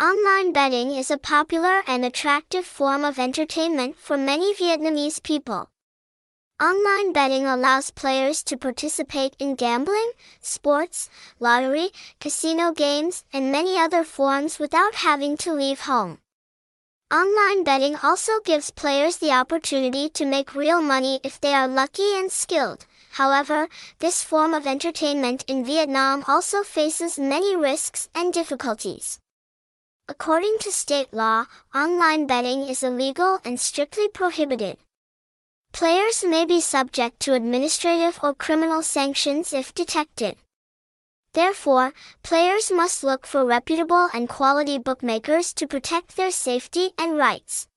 Online betting is a popular and attractive form of entertainment for many Vietnamese people. Online betting allows players to participate in gambling, sports, lottery, casino games, and many other forms without having to leave home. Online betting also gives players the opportunity to make real money if they are lucky and skilled. However, this form of entertainment in Vietnam also faces many risks and difficulties. According to state law, online betting is illegal and strictly prohibited. Players may be subject to administrative or criminal sanctions if detected. Therefore, players must look for reputable and quality bookmakers to protect their safety and rights.